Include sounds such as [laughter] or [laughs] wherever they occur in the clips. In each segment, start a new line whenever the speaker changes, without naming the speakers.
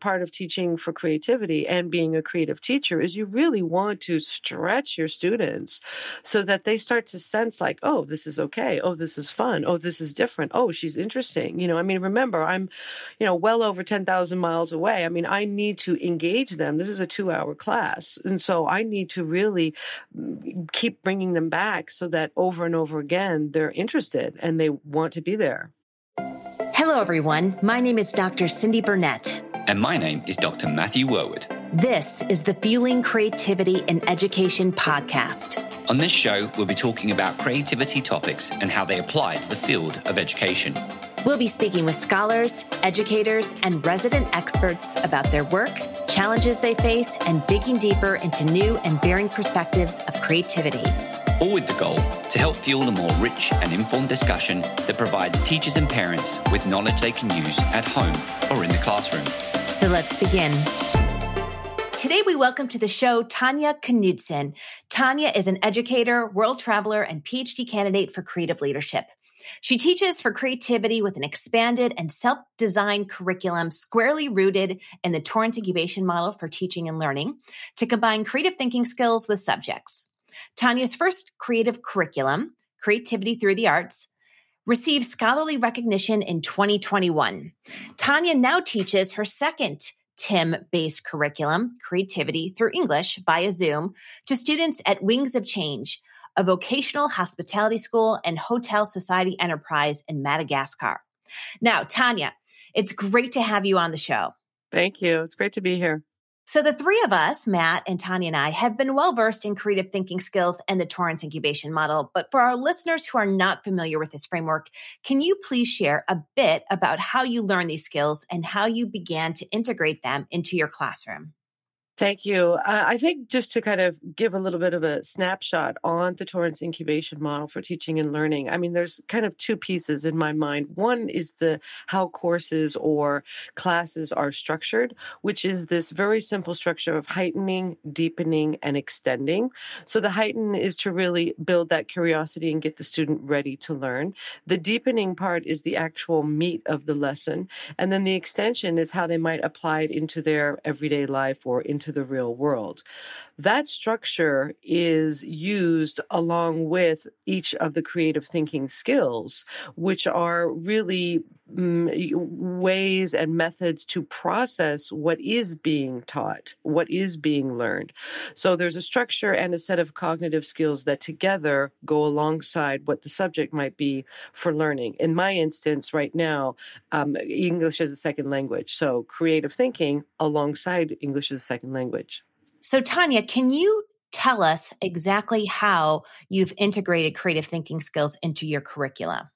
part of teaching for creativity and being a creative teacher is you really want to stretch your students so that they start to sense like oh this is okay. Oh this is fun. Oh this is different. Oh she's interesting. You know i mean remember i'm you know well over 10,000 miles away. I mean i need to engage them. This is a 2 hour class. And so i need to really mm, keep bringing them back so that over and over again they're interested and they want to be there.
Hello, everyone. My name is Dr. Cyndi Burnett.
And my name is Dr. Matthew Worwood.
This is the Fueling Creativity in Education podcast.
On this show, we'll be talking about creativity topics and how they apply to the field of education.
We'll be speaking with scholars, educators, and resident experts about their work, challenges they face, and digging deeper into new and varying perspectives of creativity
all with the goal to help fuel a more rich and informed discussion that provides teachers and parents with knowledge they can use at home or in the classroom.
So let's begin. Today, we welcome to the show Tanya Knudsen. Tanya is an educator, world traveler, and PhD candidate for creative leadership. She teaches for creativity with an expanded and self designed curriculum squarely rooted in the Torrance incubation model for teaching and learning to combine creative thinking skills with subjects. Tanya's first creative curriculum, Creativity Through the Arts, received scholarly recognition in 2021. Tanya now teaches her second TIM based curriculum, Creativity Through English, via Zoom to students at Wings of Change, a vocational hospitality school and hotel society enterprise in Madagascar. Now, Tanya, it's great to have you on the show.
Thank you. It's great to be here.
So the three of us, Matt and Tanya and I, have been well versed in creative thinking skills and the Torrance incubation model. But for our listeners who are not familiar with this framework, can you please share a bit about how you learn these skills and how you began to integrate them into your classroom?
Thank you. Uh, I think just to kind of give a little bit of a snapshot on the Torrance incubation model for teaching and learning. I mean, there's kind of two pieces in my mind. One is the how courses or classes are structured, which is this very simple structure of heightening, deepening, and extending. So the heighten is to really build that curiosity and get the student ready to learn. The deepening part is the actual meat of the lesson. And then the extension is how they might apply it into their everyday life or into into the real world. That structure is used along with each of the creative thinking skills, which are really ways and methods to process what is being taught, what is being learned. So there's a structure and a set of cognitive skills that together go alongside what the subject might be for learning. In my instance, right now, um, English as a second language. So creative thinking alongside English as a second language.
So, Tanya, can you tell us exactly how you've integrated creative thinking skills into your curriculum?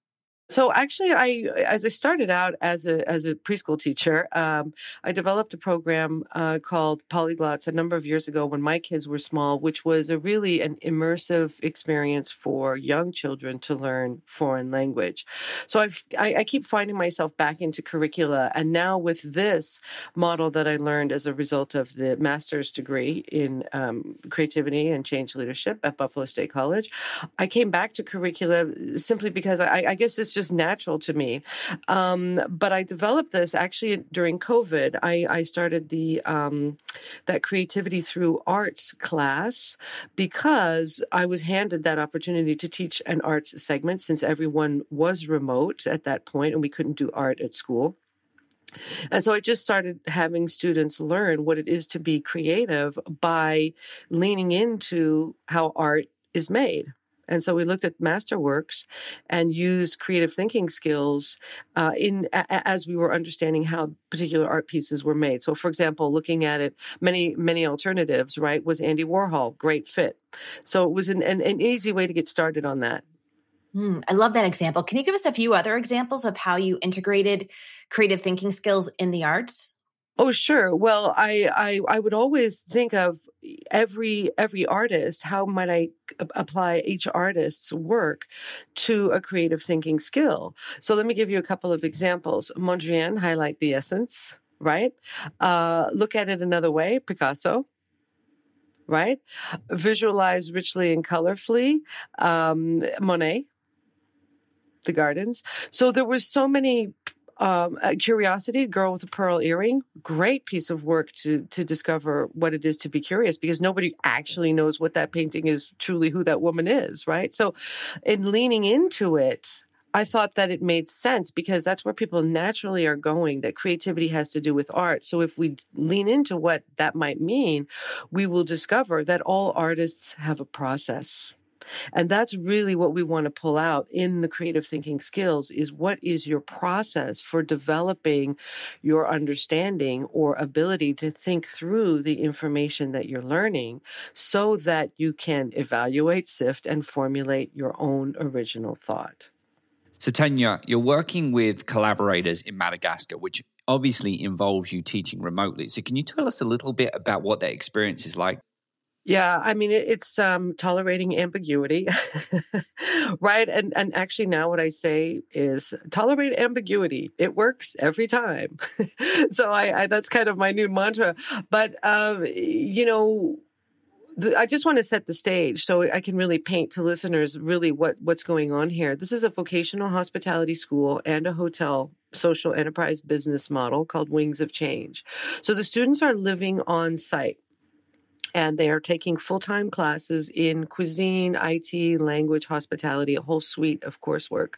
So actually, I as I started out as a as a preschool teacher, um, I developed a program uh, called Polyglots a number of years ago when my kids were small, which was a really an immersive experience for young children to learn foreign language. So I've, I, I keep finding myself back into curricula, and now with this model that I learned as a result of the master's degree in um, creativity and change leadership at Buffalo State College, I came back to curricula simply because I, I guess it's just just natural to me. Um, but I developed this actually during COVID. I, I started the um, that creativity through arts class because I was handed that opportunity to teach an arts segment since everyone was remote at that point and we couldn't do art at school. And so I just started having students learn what it is to be creative by leaning into how art is made. And so we looked at masterworks and used creative thinking skills uh, in a, as we were understanding how particular art pieces were made. So, for example, looking at it, many many alternatives, right? Was Andy Warhol great fit? So it was an, an, an easy way to get started on that.
Mm, I love that example. Can you give us a few other examples of how you integrated creative thinking skills in the arts?
Oh, sure. Well, I, I I would always think of every every artist. How might I apply each artist's work to a creative thinking skill? So let me give you a couple of examples. Mondrian highlight the essence, right? Uh, look at it another way. Picasso, right? Visualize richly and colorfully. Um, Monet, the gardens. So there were so many um, curiosity, girl with a pearl earring, great piece of work to to discover what it is to be curious because nobody actually knows what that painting is truly who that woman is, right? So, in leaning into it, I thought that it made sense because that's where people naturally are going, that creativity has to do with art. So if we lean into what that might mean, we will discover that all artists have a process. And that's really what we want to pull out in the creative thinking skills is what is your process for developing your understanding or ability to think through the information that you're learning so that you can evaluate, sift, and formulate your own original thought.
So, Tanya, you're working with collaborators in Madagascar, which obviously involves you teaching remotely. So, can you tell us a little bit about what that experience is like?
Yeah, I mean it's um, tolerating ambiguity, [laughs] right? And and actually now what I say is tolerate ambiguity. It works every time. [laughs] so I, I, that's kind of my new mantra. But um, you know, the, I just want to set the stage so I can really paint to listeners really what what's going on here. This is a vocational hospitality school and a hotel social enterprise business model called Wings of Change. So the students are living on site and they are taking full-time classes in cuisine, IT, language, hospitality, a whole suite of coursework.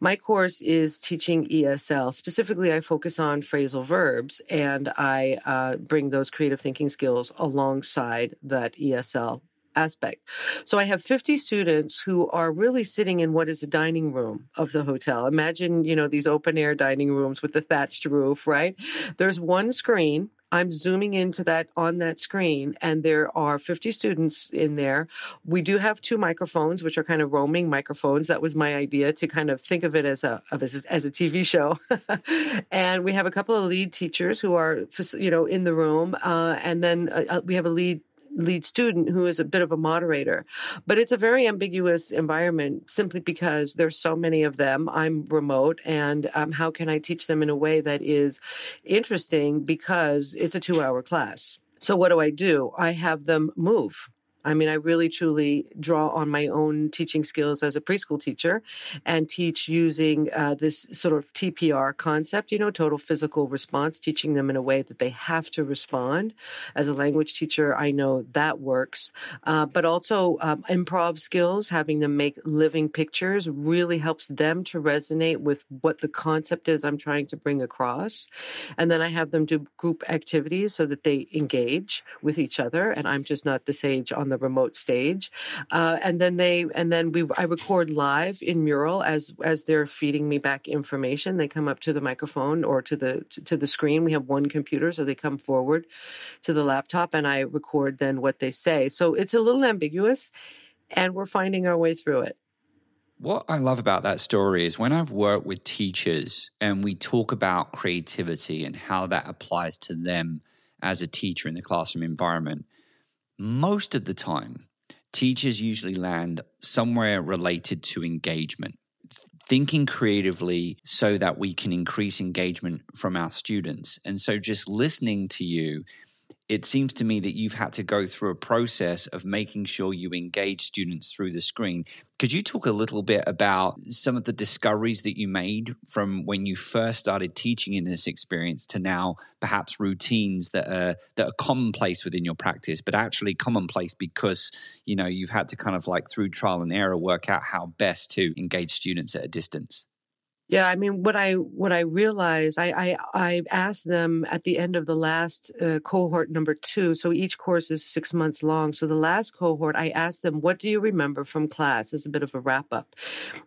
My course is teaching ESL. Specifically, I focus on phrasal verbs, and I uh, bring those creative thinking skills alongside that ESL aspect. So I have 50 students who are really sitting in what is a dining room of the hotel. Imagine, you know, these open air dining rooms with the thatched roof, right? There's one screen I'm zooming into that on that screen, and there are 50 students in there. We do have two microphones, which are kind of roaming microphones. That was my idea to kind of think of it as a as a, as a TV show. [laughs] and we have a couple of lead teachers who are you know in the room, uh, and then uh, uh we have a lead lead student who is a bit of a moderator. But it's a very ambiguous environment simply because there's so many of them. I'm remote, and um, how can I teach them in a way that is interesting because it's a two hour class? So, what do I do? I have them move. I mean, I really truly draw on my own teaching skills as a preschool teacher and teach using uh, this sort of TPR concept, you know, total physical response, teaching them in a way that they have to respond. As a language teacher, I know that works. Uh, but also um, improv skills, having them make living pictures really helps them to resonate with what the concept is I'm trying to bring across. And then I have them do group activities so that they engage with each other. And I'm just not the sage on the remote stage, uh, and then they and then we I record live in Mural as as they're feeding me back information. They come up to the microphone or to the to the screen. We have one computer, so they come forward to the laptop, and I record then what they say. So it's a little ambiguous, and we're finding our way through it.
What I love about that story is when I've worked with teachers and we talk about creativity and how that applies to them as a teacher in the classroom environment, most of the time, teachers usually land somewhere related to engagement. Thinking creatively so that we can increase engagement from our students. And so, just listening to you it seems to me that you've had to go through a process of making sure you engage students through the screen. Could you talk a little bit about some of the discoveries that you made from when you first started teaching in this experience to now perhaps routines that are that are commonplace within your practice, but actually commonplace because you know you've had to kind of like through trial and error work out how best to engage students at a distance?
Yeah, I mean, what I what I realized, I I, I asked them at the end of the last uh, cohort number two. So each course is six months long. So the last cohort, I asked them, "What do you remember from class?" As a bit of a wrap up.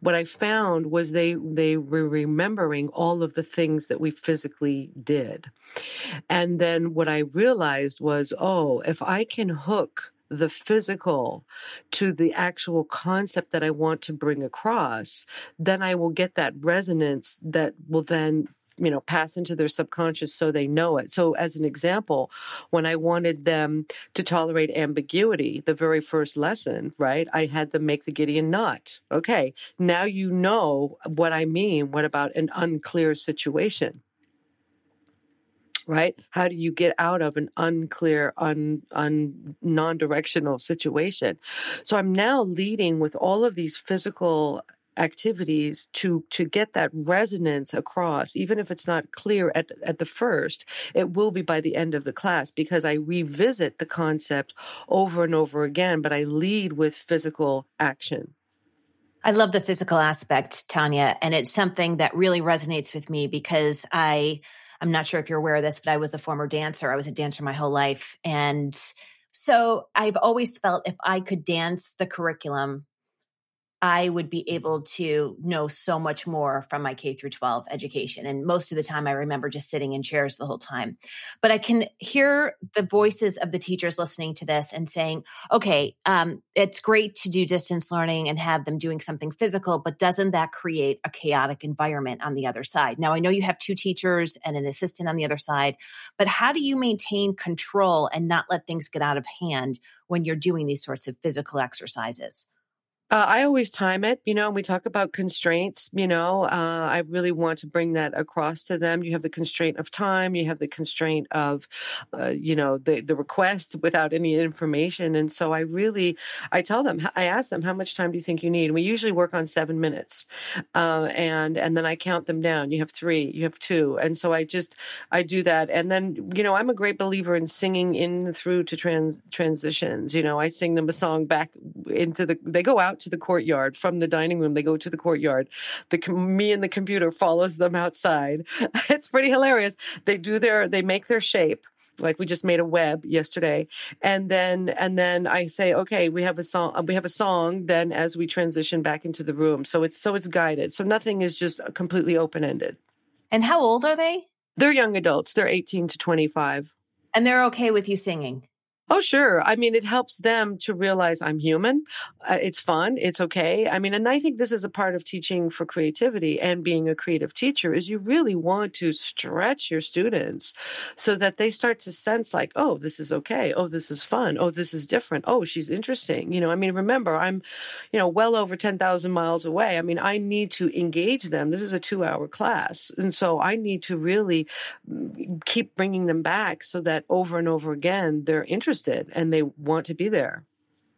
What I found was they they were remembering all of the things that we physically did, and then what I realized was, oh, if I can hook the physical to the actual concept that I want to bring across, then I will get that resonance that will then you know pass into their subconscious so they know it. So as an example when i wanted them to tolerate ambiguity the very first lesson right i had them make the Gordian knot. Okay now you know what i mean. What about an unclear situation right? How do you get out of an unclear, un, un non-directional situation? So I'm now leading with all of these physical activities to to get that resonance across even if it's not clear at at the first it will be by the end of the class because I revisit the concept over and over again but I lead with physical action
I love the physical aspect Tanya and it's something that really resonates with me because I I'm not sure if you're aware of this but I was a former dancer. I was a dancer my whole life. And so I've always felt if I could dance the curriculum I would be able to know so much more from my K through 12 education. And most of the time, I remember just sitting in chairs the whole time. But I can hear the voices of the teachers listening to this and saying, okay, um, it's great to do distance learning and have them doing something physical, but doesn't that create a chaotic environment on the other side? Now, I know you have two teachers and an assistant on the other side, but how do you maintain control and not let things get out of hand when you're doing these sorts of physical exercises?
Uh, I always time it. You know, we talk about constraints. You know, uh, I really want to bring that across to them. You have the constraint of time. You have the constraint of, uh, you know, the the request without any information. And so I really, I tell them, I ask them, how much time do you think you need? And we usually work on seven minutes, uh, and and then I count them down. You have three. You have two. And so I just I do that. And then you know, I'm a great believer in singing in through to trans transitions. You know, I sing them a song back into the. They go out to the courtyard from the dining room. They go to the courtyard. The me and the computer follows them outside. [laughs] It's pretty hilarious. They do their they make their shape like we just made a web yesterday and then and then i say okay we have a song uh, we have a song then as we transition back into the room so it's so it's guided so nothing is just completely open ended
and how old are they
they're young adults they're 18 to 25
and they're okay with you singing
Oh, sure. I mean, it helps them to realize I'm human. Uh, it's fun. It's okay. I mean, and I think this is a part of teaching for creativity and being a creative teacher is you really want to stretch your students so that they start to sense like, oh, this is okay. Oh, this is fun. Oh, this is different. Oh, she's interesting. You know, I mean, remember, I'm, you know, well over 10,000 miles away. I mean, I need to engage them. This is a two hour class. And so I need to really mm, keep bringing them back so that over and over again, they're interested interested and they want to be there.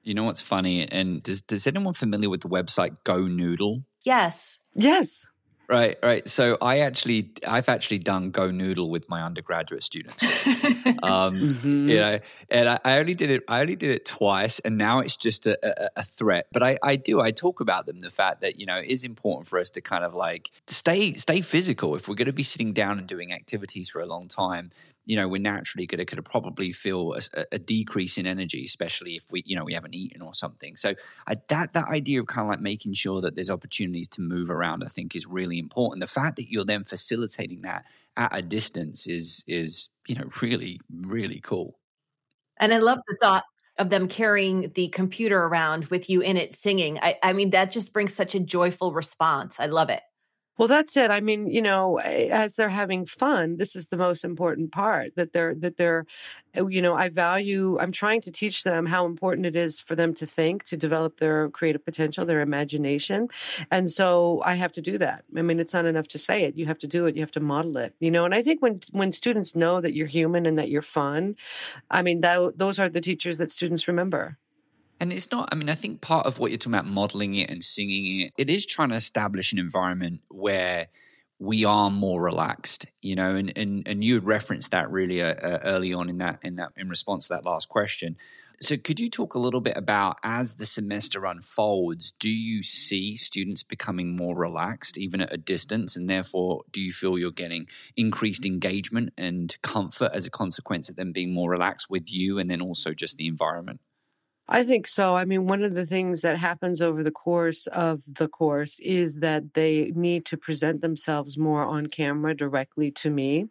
You know what's funny? And does does anyone familiar with the website Go Noodle?
Yes.
Yes.
Right, right. So I actually, I've actually done Go Noodle with my undergraduate students. [laughs] um, mm-hmm. You know, and I, I, only did it. I only did it twice, and now it's just a, a, a, threat. But I, I do. I talk about them the fact that you know it is important for us to kind of like stay stay physical. If we're going to be sitting down and doing activities for a long time, you know, we're naturally going to probably feel a, a, decrease in energy, especially if we, you know, we haven't eaten or something. So I, that that idea of kind of like making sure that there's opportunities to move around, I think, is really important. The fact that you're then facilitating that at a distance is is you know really really cool.
And I love the thought of them carrying the computer around with you in it singing. I, I mean, that just brings such a joyful response. I love it.
Well, that's it. I mean, you know, as they're having fun, this is the most important part that they're, that they're, uh, you know, I value, I'm trying to teach them how important it is for them to think, to develop their creative potential, their imagination. And so I have to do that. I mean, it's not enough to say it. You have to do it. You have to model it, you know, and I think when, when students know that you're human and that you're fun, I mean, that, those are the teachers that students remember.
And it's not, I mean, I think part of what you're talking about, modeling it and singing it, it is trying to establish an environment where we are more relaxed, you know, and, and, and you had referenced that really uh, uh, early on in that, in that, in response to that last question. So could you talk a little bit about as the semester unfolds, do you see students becoming more relaxed even at a distance? And therefore, do you feel you're getting increased engagement and comfort as a consequence of them being more relaxed with you and then also just the environment?
I think so. I mean, one of the things that happens over the course of the course is that they need to present themselves more on camera directly to me.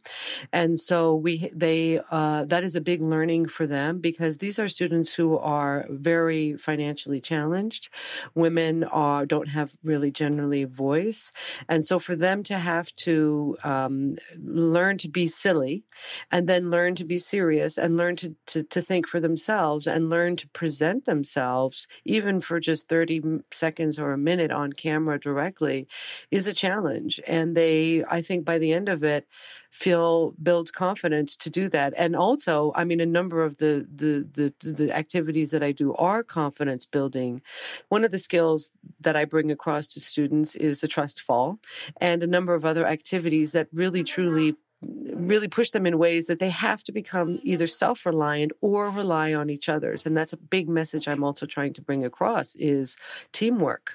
And so we, they, uh, that is a big learning for them because these are students who are very financially challenged. Women are, don't have really generally voice. And so for them to have to, um, learn to be silly and then learn to be serious and learn to, to, to think for themselves and learn to present present themselves, even for just 30 seconds or a minute on camera directly, is a challenge. And they, I think by the end of it, feel build confidence to do that. And also, I mean, a number of the, the the the activities that I do are confidence building. One of the skills that I bring across to students is the trust fall, and a number of other activities that really truly really push them in ways that they have to become either self-reliant or rely on each other's. And that's a big message i'm also trying to bring across is teamwork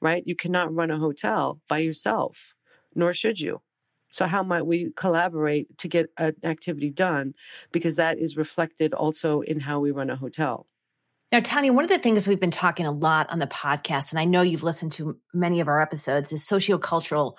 right? You cannot run a hotel by yourself nor should you. So how might we collaborate to get an activity done? Because that is reflected also in how we run a hotel.
Now, Tanya, one of the things we've been talking a lot on the podcast, and I know you've listened to many of our episodes, is sociocultural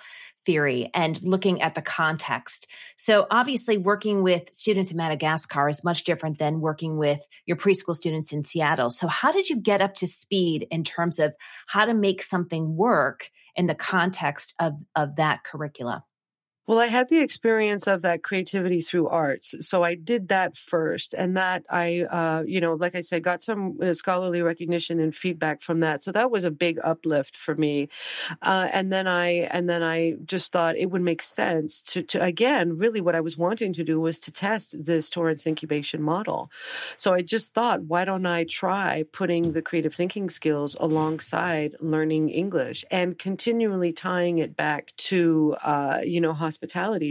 theory and looking at the context. So obviously working with students in Madagascar is much different than working with your preschool students in Seattle. So how did you get up to speed in terms of how to make something work in the context of, of that curricula?
Well, I had the experience of that creativity through arts. So I did that first. And that I, uh, you know, like I said, got some uh, scholarly recognition and feedback from that. So that was a big uplift for me. Uh, and then I, and then I just thought it would make sense to, to, again, really what I was wanting to do was to test this Torrance incubation model. So I just thought, why don't I try putting the creative thinking skills alongside learning English and continually tying it back to, uh, you know, hospitality.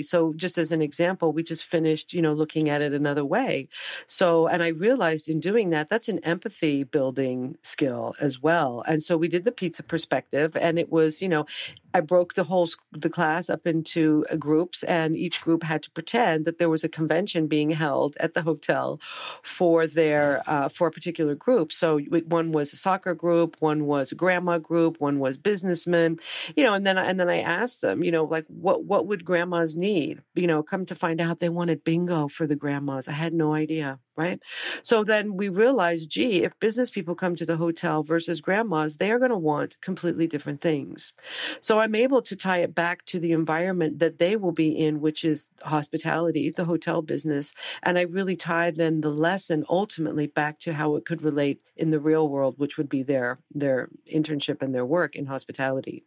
So just as an example, we just finished, you know, looking at it another way. So, and I realized in doing that, that's an empathy building skill as well. And so we did the pizza perspective and it was, you know, I broke the whole the class up into uh, groups, and each group had to pretend that there was a convention being held at the hotel for their uh, for a particular group. So one was a soccer group, one was a grandma group, one was businessmen, you know. And then and then I asked them, you know, like what what would grandmas need? You know, come to find out they wanted bingo for the grandmas. I had no idea right? So then we realized, gee, if business people come to the hotel versus grandmas, they are going to want completely different things. So I'm able to tie it back to the environment that they will be in, which is hospitality, the hotel business. And I really tie then the lesson ultimately back to how it could relate in the real world, which would be their their internship and their work in hospitality.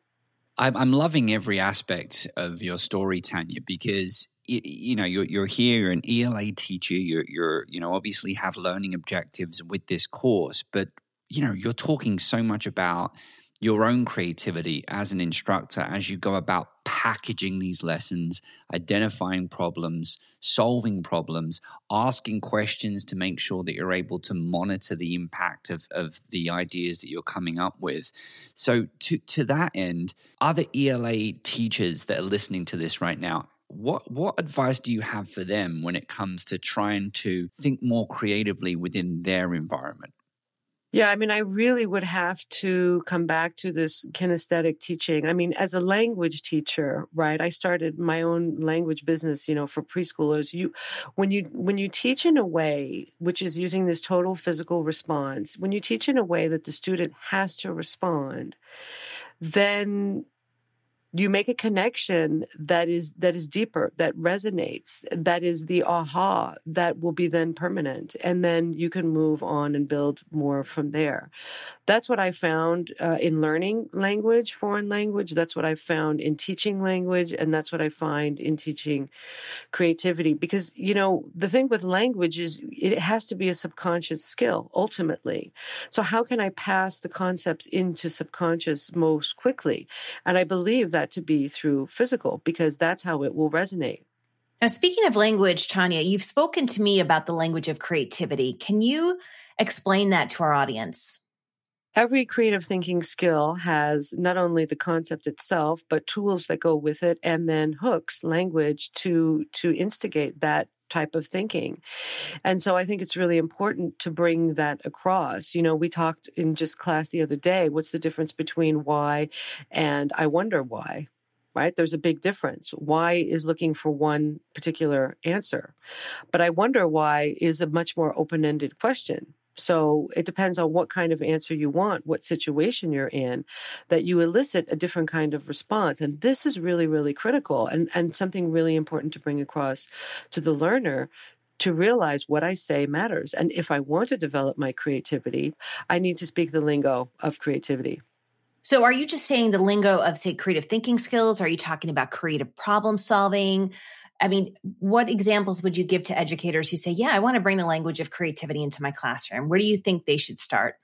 I'm loving every aspect of your story, Tanya, because you, know you're you're here, you're an ELA teacher, you're you're you know obviously have learning objectives with this course, but you know you're talking so much about your own creativity as an instructor as you go about packaging these lessons, identifying problems, solving problems, asking questions to make sure that you're able to monitor the impact of, of the ideas that you're coming up with. So, to, to that end, other ELA teachers that are listening to this right now, what what advice do you have for them when it comes to trying to think more creatively within their environment?
Yeah, I mean, I really would have to come back to this kinesthetic teaching. I mean, as a language teacher, right? I started my own language business, you know, for preschoolers. You, when you when you teach in a way which is using this total physical response, when you teach in a way that the student has to respond, then you make a connection that is that is deeper that resonates that is the aha that will be then permanent and then you can move on and build more from there. That's what i found uh, in learning language foreign language. That's what i found in teaching language and that's what i find in teaching creativity. Because you know the thing with language is it has to be a subconscious skill ultimately. So how can i pass the concepts into subconscious most quickly? And i believe that that to be through physical because that's how it will resonate.
Now, speaking of language, Tanya, you've spoken to me about the language of creativity. Can you explain that to our audience?
Every creative thinking skill has not only the concept itself, but tools that go with it, and then hooks, language to to instigate that type of thinking. And so I think it's really important to bring that across. You know, we talked in just class the other day what's the difference between why and I wonder why? Right? There's a big difference. Why is looking for one particular answer. But I wonder why is a much more open ended question. So it depends on what kind of answer you want, what situation you're in, that you elicit a different kind of response. And this is really, really critical and, and something really important to bring across to the learner to realize what I say matters. And if I want to develop my creativity, I need to speak the lingo of creativity.
So, are you just saying the lingo of, say, creative thinking skills? Are you talking about creative problem solving? I mean, what examples would you give to educators who say, Yeah, I want to bring the language of creativity into my classroom? Where do you think they should start?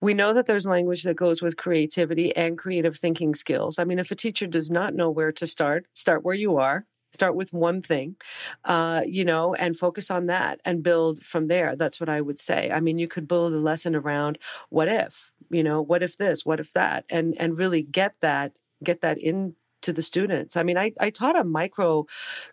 We know that there's language that goes with creativity and creative thinking skills. I mean, if a teacher does not know where to start, start where you are. Start with one thing, uh, you know, and focus on that and build from there. That's what I would say. I mean, you could build a lesson around what if, you know, what if this, what if that, and and really get that get that in to the students. I mean, I, I taught a micro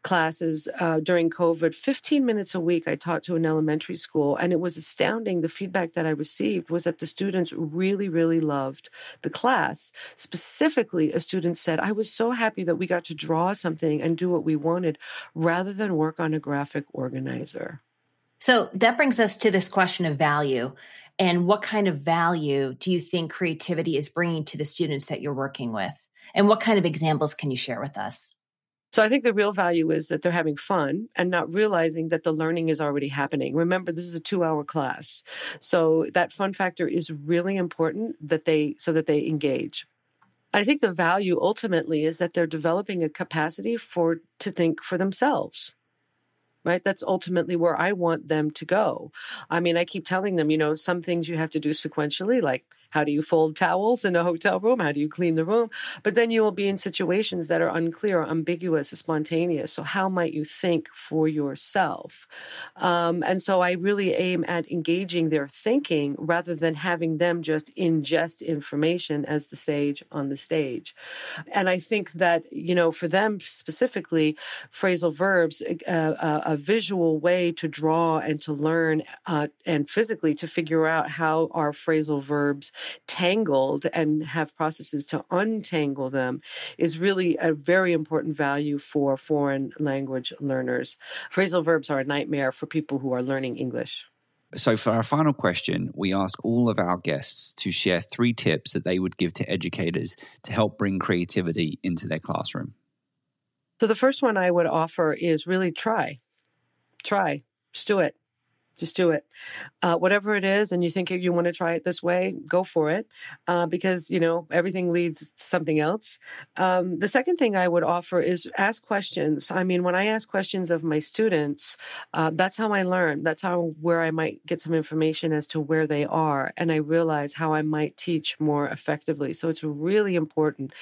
classes uh, during COVID, 15 minutes a week. I taught to an elementary school, and it was astounding. The feedback that I received was that the students really, really loved the class. Specifically, a student said, I was so happy that we got to draw something and do what we wanted rather than work on a graphic organizer.
So that brings us to this question of value. And what kind of value do you think creativity is bringing to the students that you're working with? And what kind of examples can you share with us?
So I think the real value is that they're having fun and not realizing that the learning is already happening. Remember, this is a 2-hour class. So that fun factor is really important that they so that they engage. I think the value ultimately is that they're developing a capacity for to think for themselves right? That's ultimately where I want them to go. I mean, I keep telling them, you know, some things you have to do sequentially, like how do you fold towels in a hotel room? How do you clean the room? But then you will be in situations that are unclear, ambiguous, spontaneous. So, how might you think for yourself? Um, and so, I really aim at engaging their thinking rather than having them just ingest information as the sage on the stage. And I think that, you know, for them specifically, phrasal verbs, uh, a visual way to draw and to learn uh, and physically to figure out how our phrasal verbs tangled and have processes to untangle them is really a very important value for foreign language learners. Phrasal verbs are a nightmare for people who are learning English.
So, for our final question, we ask all of our guests to share three tips that they would give to educators to help bring creativity into their classroom.
So, the first one I would offer is really try. Try. Just do it. Just do it. Uh, whatever it is, and you think you want to try it this way, go for it uh, because, you know, everything leads to something else. Um, the second thing I would offer is ask questions. I mean, when I ask questions of my students, uh, that's how I learn. That's how where I might get some information as to where they are. And I realize how I might teach more effectively. So it's really important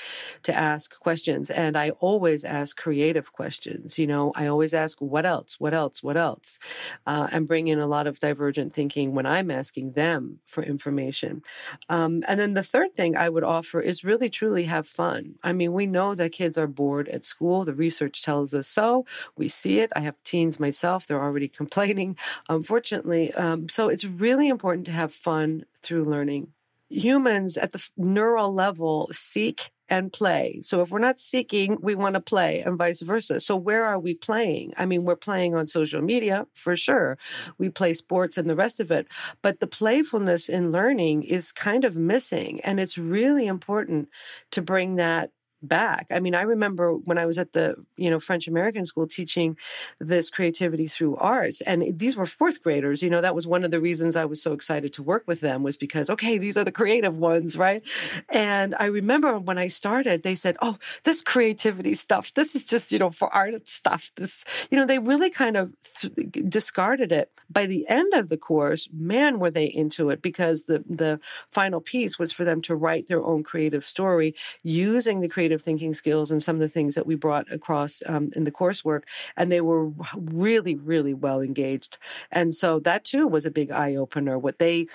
to ask questions. And I always ask creative questions. You know, I always ask, what else? What else? What else? Uh, and bring in a lot of divergent thinking when I'm asking them for information. Um, and then the third thing I would offer is really truly have fun. I mean, we know that kids are bored at school. The research tells us so. We see it. I have teens myself, they're already [laughs] complaining, unfortunately. Um, so it's really important to have fun through learning humans at the neural level seek and play. So if we're not seeking, we want to play and vice versa. So where are we playing? I mean, we're playing on social media for sure. We play sports and the rest of it, but the playfulness in learning is kind of missing and it's really important to bring that back. I mean, I remember when I was at the, you know, French American school teaching this creativity through arts and these were fourth graders, you know, that was one of the reasons I was so excited to work with them was because okay, these are the creative ones, right? And I remember when I started, they said, "Oh, this creativity stuff, this is just, you know, for art stuff." This, you know, they really kind of th- discarded it. By the end of the course, man, were they into it because the the final piece was for them to write their own creative story using the creative creative thinking skills and some of the things that we brought across um, in the coursework. And they were really, really well engaged. And so that too was a big eye opener. What they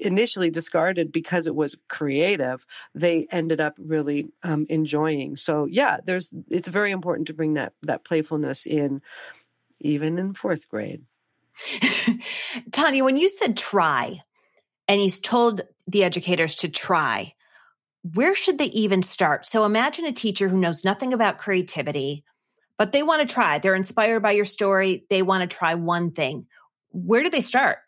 initially discarded because it was creative they ended up really um, enjoying so yeah there's it's very important to bring that that playfulness in even in fourth grade [laughs]
tanya when you said try and you told the educators to try where should they even start? So imagine a teacher who knows nothing about creativity, but they want to try. They're inspired by your story. They want to try one thing. Where do they start?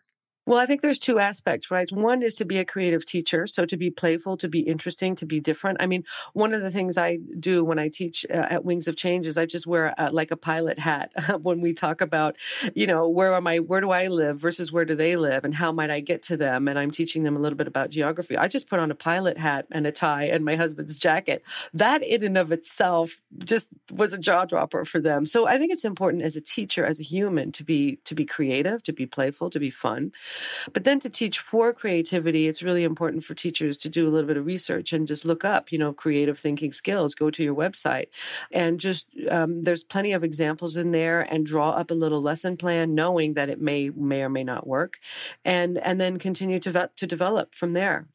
Well, I think there's two aspects, right? One is to be a creative teacher, so to be playful, to be interesting, to be different. I mean, one of the things I do when I teach uh, at Wings of Change is I just wear like a pilot hat [laughs] when we talk about, you know, where am I, where do I live versus where do they live, and how might I get to them? And I'm teaching them a little bit about geography. I just put on a pilot hat and a tie and my husband's jacket. That in and of itself just was a jaw dropper for them. So I think it's important as a teacher, as a human, to be to be creative, to be playful, to be fun. But then to teach for creativity, it's really important for teachers to do a little bit of research and just look up, you know, creative thinking skills. Go to your website and just um, there's plenty of examples in there, and draw up a little lesson plan, knowing that it may may or may not work, and and then continue to to develop from there.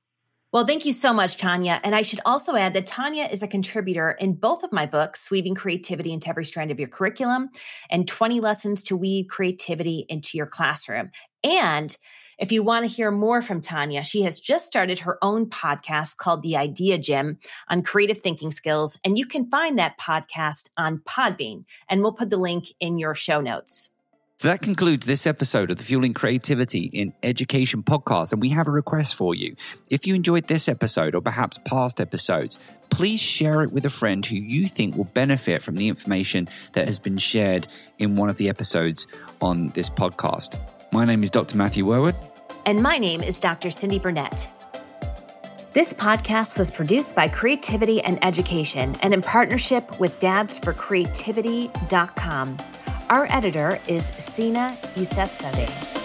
Well, thank you so much, Tanya. And I should also add that Tanya is a contributor in both of my books, Weaving Creativity into Every Strand of Your Curriculum and 20 Lessons to Weave Creativity into Your Classroom. And if you want to hear more from Tanya, she has just started her own podcast called The Idea Gym on creative thinking skills. And you can find that podcast on Podbean. And we'll put the link in your show notes.
That concludes this episode of the Fueling Creativity in Education podcast. And we have a request for you. If you enjoyed this episode or perhaps past episodes, please share it with a friend who you think will benefit from the information that has been shared in one of the episodes on this podcast. My name is Dr. Matthew Worwood.
And my name is Dr. Cyndi Burnett. This podcast was produced by Creativity and Education and in partnership with dadsforcreativity.com. Our editor is Sina Yousefzadeh.